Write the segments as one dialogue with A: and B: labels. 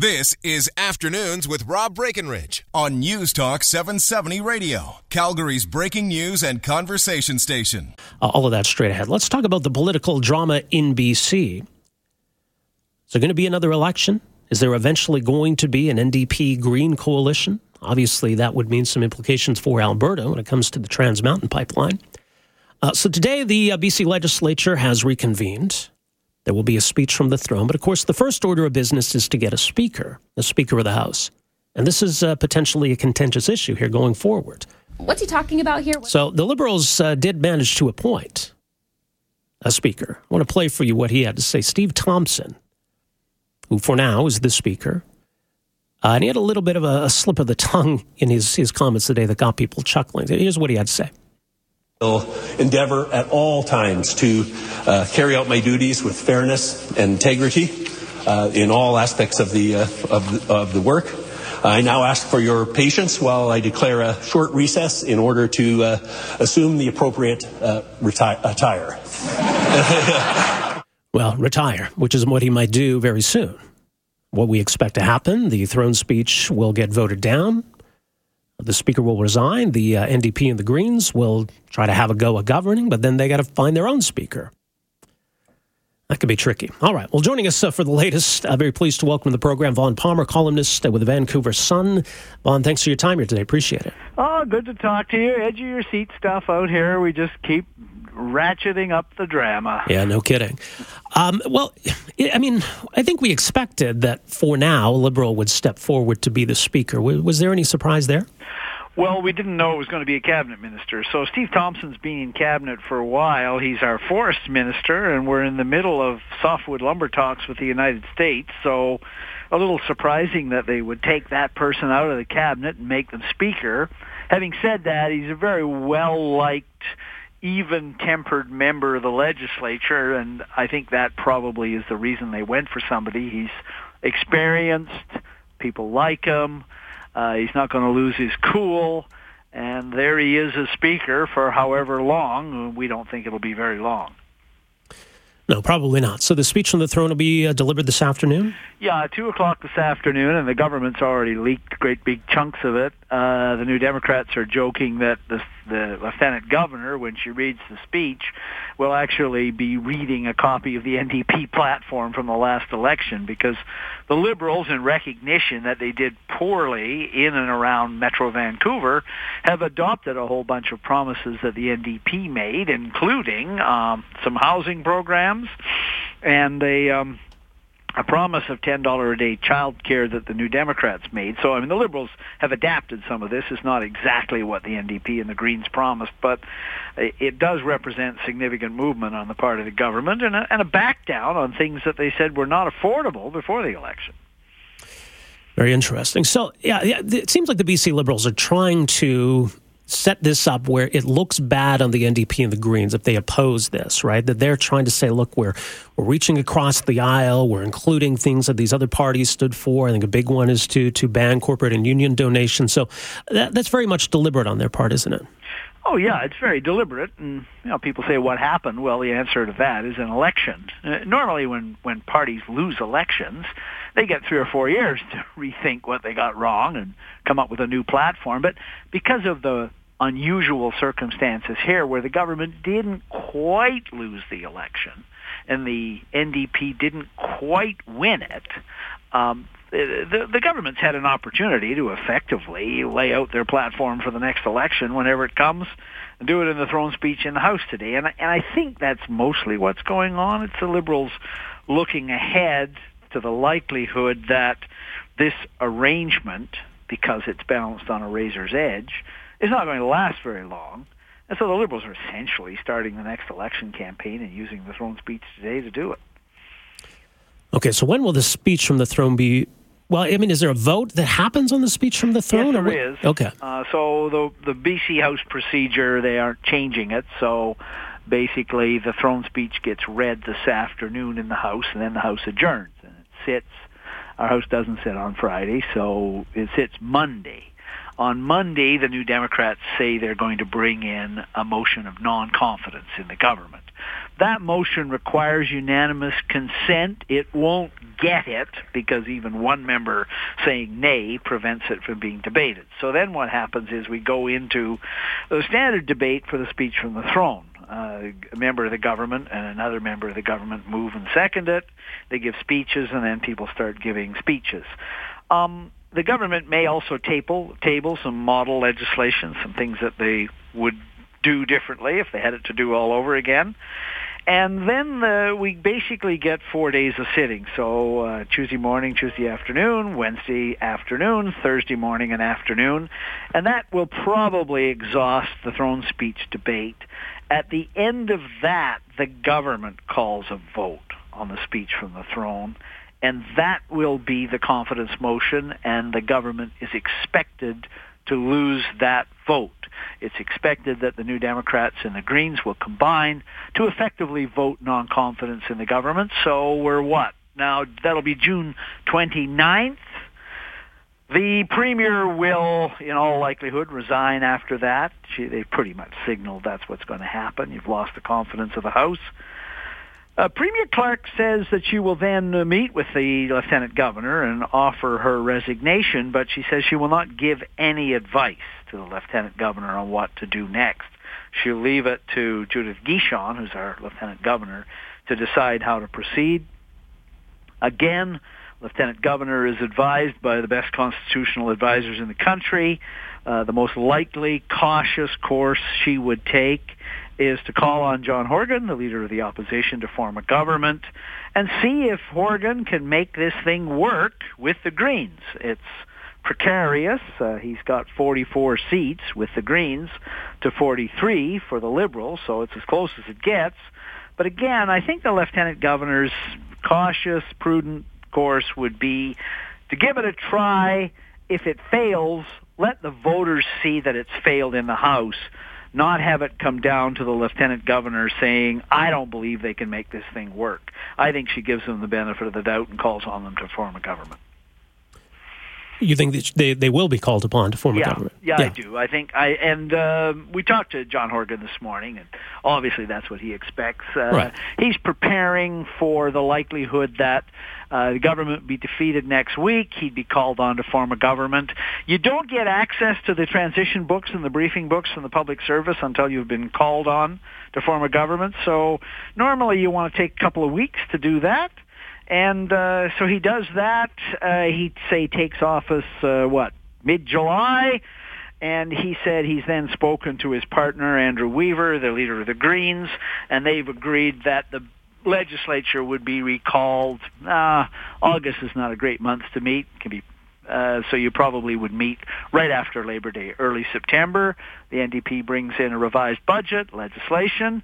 A: This is Afternoons with Rob Breckenridge on News Talk 770 Radio, Calgary's breaking news and conversation station.
B: Uh, all of that straight ahead. Let's talk about the political drama in BC. Is there going to be another election? Is there eventually going to be an NDP Green coalition? Obviously, that would mean some implications for Alberta when it comes to the Trans Mountain Pipeline. Uh, so today, the uh, BC legislature has reconvened. There will be a speech from the throne. But of course, the first order of business is to get a speaker, a speaker of the House. And this is uh, potentially a contentious issue here going forward.
C: What's he talking about here?
B: So the Liberals uh, did manage to appoint a speaker. I want to play for you what he had to say. Steve Thomson, who for now is the speaker, uh, and he had a little bit of a, a slip of the tongue in his, his comments today that got people chuckling. Here's what he had to say
D: will endeavor at all times to uh, carry out my duties with fairness and integrity uh, in all aspects of the, uh, of the, of the work. I now ask for your patience while I declare a short recess in order to uh, assume the appropriate uh, reti- attire.
B: well, retire, which is what he might do very soon. What we expect to happen the throne speech will get voted down. The speaker will resign. The uh, NDP and the Greens will try to have a go at governing, but then they got to find their own speaker. That could be tricky. All right. Well, joining us uh, for the latest, uh, very pleased to welcome to the program Vaughn Palmer, columnist uh, with the Vancouver Sun. Vaughn, thanks for your time here today. Appreciate it.
E: Oh, good to talk to you. Edge of your seat stuff out here. We just keep ratcheting up the drama.
B: Yeah, no kidding. Um, well, I mean, I think we expected that for now, a Liberal would step forward to be the Speaker. Was there any surprise there?
E: Well, we didn't know it was going to be a cabinet minister. So Steve Thomson's been in cabinet for a while. He's our forest minister, and we're in the middle of softwood lumber talks with the United States. So a little surprising that they would take that person out of the cabinet and make them speaker. Having said that, he's a very well-liked, even-tempered member of the legislature, and I think that probably is the reason they went for somebody. He's experienced. People like him. Uh, he's not going to lose his cool. And there he is as speaker for however long. We don't think it'll be very long.
B: No, probably not. So the speech from the throne will be uh, delivered this afternoon?
E: Yeah, 2 o'clock this afternoon, and the government's already leaked great big chunks of it. Uh, the New Democrats are joking that the, the lieutenant governor, when she reads the speech, will actually be reading a copy of the NDP platform from the last election because the Liberals, in recognition that they did poorly in and around Metro Vancouver, have adopted a whole bunch of promises that the NDP made, including um, some housing programs and a um, a promise of ten dollar a day child care that the New Democrats made. So I mean the Liberals have adapted some of this. It's not exactly what the NDP and the Greens promised, but it does represent significant movement on the part of the government and a, and a back down on things that they said were not affordable before the election.
B: Very interesting. So yeah, yeah it seems like the BC Liberals are trying to set this up where it looks bad on the NDP and the Greens if they oppose this, right? That they're trying to say, look, we're we're reaching across the aisle, we're including things that these other parties stood for. I think a big one is to to ban corporate and union donations. So that, that's very much deliberate on their part, isn't it?
E: Oh yeah, it's very deliberate, and you know people say what happened. Well, the answer to that is an election. Uh, normally, when when parties lose elections, they get three or four years to rethink what they got wrong and come up with a new platform. But because of the unusual circumstances here where the government didn't quite lose the election and the NDP didn't quite win it, um, the, the government's had an opportunity to effectively lay out their platform for the next election whenever it comes and do it in the throne speech in the House today. And, and I think that's mostly what's going on. It's the Liberals looking ahead to the likelihood that this arrangement, because it's balanced on a razor's edge, is not going to last very long. And so the Liberals are essentially starting the next election campaign and using the throne speech today to do it.
B: Okay, so when will the speech from the throne be? Well, I mean, is there a vote that happens on the speech from the throne?
E: Yes, there is.
B: Okay.
E: Uh, so the the BC House procedure, they aren't changing it. So basically, the throne speech gets read this afternoon in the House, and then the House adjourns and it sits. Our House doesn't sit on Friday, so it sits Monday. On Monday, the New Democrats say they're going to bring in a motion of non-confidence in the government. That motion requires unanimous consent. It won't get it because even one member saying nay prevents it from being debated. So then what happens is we go into the standard debate for the speech from the throne. Uh, a member of the government and another member of the government move and second it. They give speeches, and then people start giving speeches. Um, the government may also table, table some model legislation, some things that they would do differently if they had it to do all over again. And then uh, we basically get four days of sitting. So uh, Tuesday morning, Tuesday afternoon, Wednesday afternoon, Thursday morning and afternoon. And that will probably exhaust the throne speech debate. At the end of that, the government calls a vote on the speech from the throne. And that will be the confidence motion, and the government is expected to lose that vote. It's expected that the New Democrats and the Greens will combine to effectively vote non-confidence in the government. So we're what? Now, that'll be June 29th. The premier will, in all likelihood, resign after that. She, they pretty much signaled that's what's going to happen. You've lost the confidence of the House. Uh, Premier Clark says that she will then uh, meet with the lieutenant governor and offer her resignation, but she says she will not give any advice to the lieutenant governor on what to do next. She'll leave it to Judith Guichon, who's our lieutenant governor, to decide how to proceed. Again, lieutenant governor is advised by the best constitutional advisors in the country. Uh, the most likely cautious course she would take is to call on John Horgan, the leader of the opposition, to form a government and see if Horgan can make this thing work with the Greens. It's precarious. Uh, he's got 44 seats with the Greens to 43 for the Liberals, so it's as close as it gets. But again, I think the lieutenant governor's cautious, prudent course would be to give it a try. If it fails, let the voters see that it's failed in the House not have it come down to the lieutenant governor saying, I don't believe they can make this thing work. I think she gives them the benefit of the doubt and calls on them to form a government.
B: You think that they, they will be called upon to form
E: yeah,
B: a government?
E: Yeah, yeah, I do. I think I and uh, we talked to John Horgan this morning, and obviously that's what he expects. Uh,
B: right.
E: He's preparing for the likelihood that uh, the government would be defeated next week. He'd be called on to form a government. You don't get access to the transition books and the briefing books from the public service until you've been called on to form a government. So normally you want to take a couple of weeks to do that. And uh, so he does that. Uh, he say takes office uh, what mid July, and he said he's then spoken to his partner Andrew Weaver, the leader of the Greens, and they've agreed that the legislature would be recalled. Uh, August is not a great month to meet. It can be uh, so you probably would meet right after Labor Day, early September. The NDP brings in a revised budget, legislation,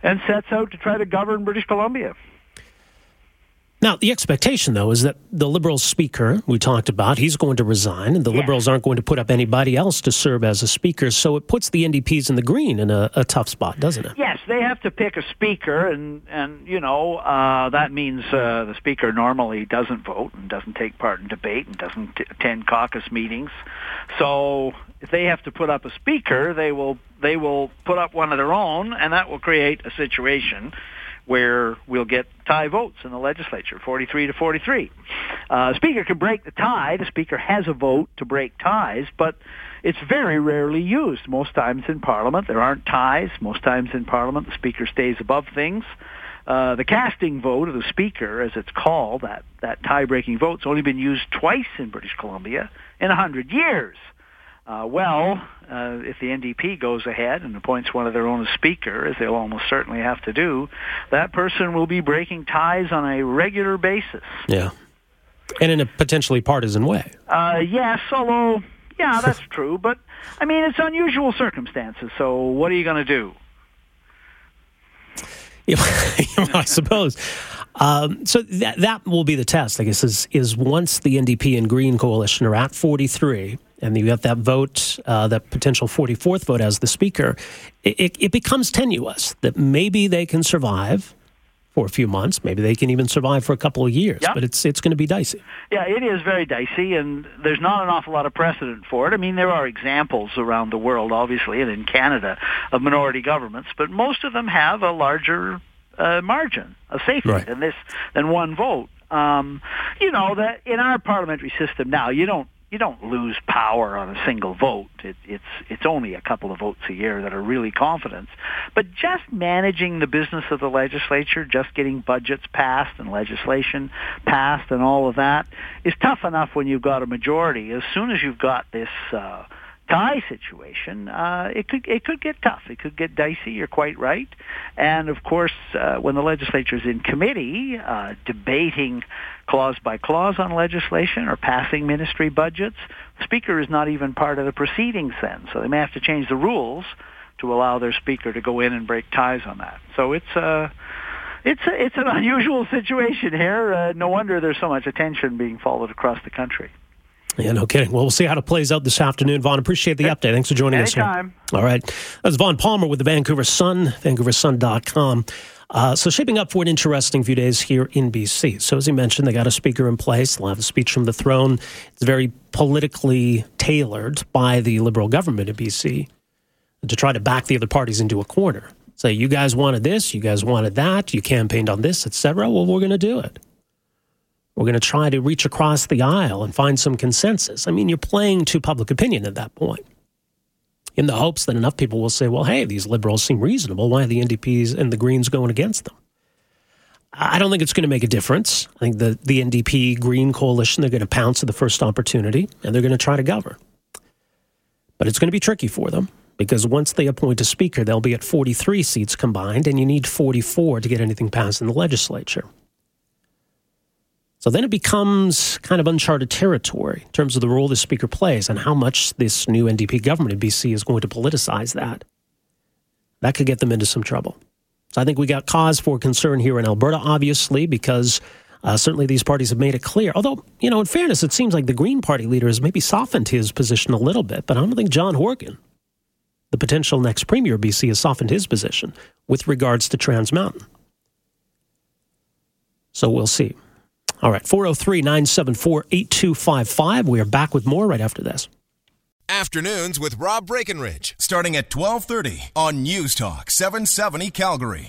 E: and sets out to try to govern British Columbia.
B: Now, the expectation, though, is that the Liberal speaker we talked about, he's going to resign, and the yes. Liberals aren't going to put up anybody else to serve as a speaker. So it puts the NDPs in the green in a, a tough spot, doesn't it?
E: Yes, they have to pick a speaker, and, and you know, uh, that means uh, the speaker normally doesn't vote and doesn't take part in debate and doesn't t- attend caucus meetings. So if they have to put up a speaker, they will they will put up one of their own, and that will create a situation where we'll get tie votes in the legislature, 43 to 43. Uh, speaker can break the tie. The speaker has a vote to break ties, but it's very rarely used. Most times in Parliament, there aren't ties. Most times in Parliament, the speaker stays above things. Uh, the casting vote of the speaker, as it's called, that, that tie-breaking vote, has only been used twice in British Columbia in a hundred years. Uh, well, uh, if the NDP goes ahead and appoints one of their own as speaker, as they'll almost certainly have to do, that person will be breaking ties on a regular basis.
B: Yeah. And in a potentially partisan way.
E: Uh, yes, although, yeah, that's true. But, I mean, it's unusual circumstances, so what are you going to do?
B: I suppose. Um, so that that will be the test, I guess, is is once the NDP and Green coalition are at 43, and you have that vote, uh, that potential 44th vote as the speaker, it, it, becomes tenuous that maybe they can survive for a few months. Maybe they can even survive for a couple of years.
E: Yeah.
B: But it's it's going to be dicey.
E: Yeah, it is very dicey, and there's not an awful lot of precedent for it. I mean, there are examples around the world, obviously, and in Canada, of minority governments, but most of them have a larger uh, margin of safety
B: Right.
E: than this than one vote. Um, you know that in our parliamentary system now, you don't you don't lose power on a single vote. It, it's it's only a couple of votes a year that are really confidence. But just managing the business of the legislature, just getting budgets passed and legislation passed and all of that is tough enough when you've got a majority. As soon as you've got this. Uh, tie situation, uh, it could it could get tough. It could get dicey. You're quite right. And of course, uh, when the legislature is in committee uh, debating clause by clause on legislation or passing ministry budgets, the speaker is not even part of the proceedings then. So they may have to change the rules to allow their speaker to go in and break ties on that. So it's uh, it's a, it's an unusual situation here. Uh, no wonder there's so much attention being followed across the country.
B: Yeah, no kidding. Well, we'll see how it plays out this afternoon. Vaughn, appreciate the update. Thanks for joining us
E: Anytime.
B: here. All right. That's Vaughn Palmer with the Vancouver Sun, vancouversun.com. Uh, so, shaping up for an interesting few days here in BC. So, as he mentioned, they got a speaker in place. They'll have a speech from the throne. It's very politically tailored by the Liberal government in BC to try to back the other parties into a corner. Say, you guys wanted this, you guys wanted that, you campaigned on this, etc. Well, we're going to do it. We're going to try to reach across the aisle and find some consensus. I mean, you're playing to public opinion at that point in the hopes that enough people will say, well, hey, these liberals seem reasonable. Why are the NDPs and the Greens going against them? I don't think it's going to make a difference. I think the, the NDP Green coalition, they're going to pounce at the first opportunity and they're going to try to govern. But it's going to be tricky for them because once they appoint a speaker, they'll be at 43 seats combined, and you need 44 to get anything passed in the legislature. So then it becomes kind of uncharted territory in terms of the role the speaker plays and how much this new NDP government in BC is going to politicize that. That could get them into some trouble. So I think we got cause for concern here in Alberta, obviously, because uh, certainly these parties have made it clear. Although, you know, in fairness, it seems like the Green Party leader has maybe softened his position a little bit, but I don't think John Horgan, the potential next premier of BC, has softened his position with regards to Trans Mountain. So we'll see. All right, 403 974 8255. We are back with more right after this.
A: Afternoons with Rob Breckenridge, starting at 1230 on News Talk 770 Calgary.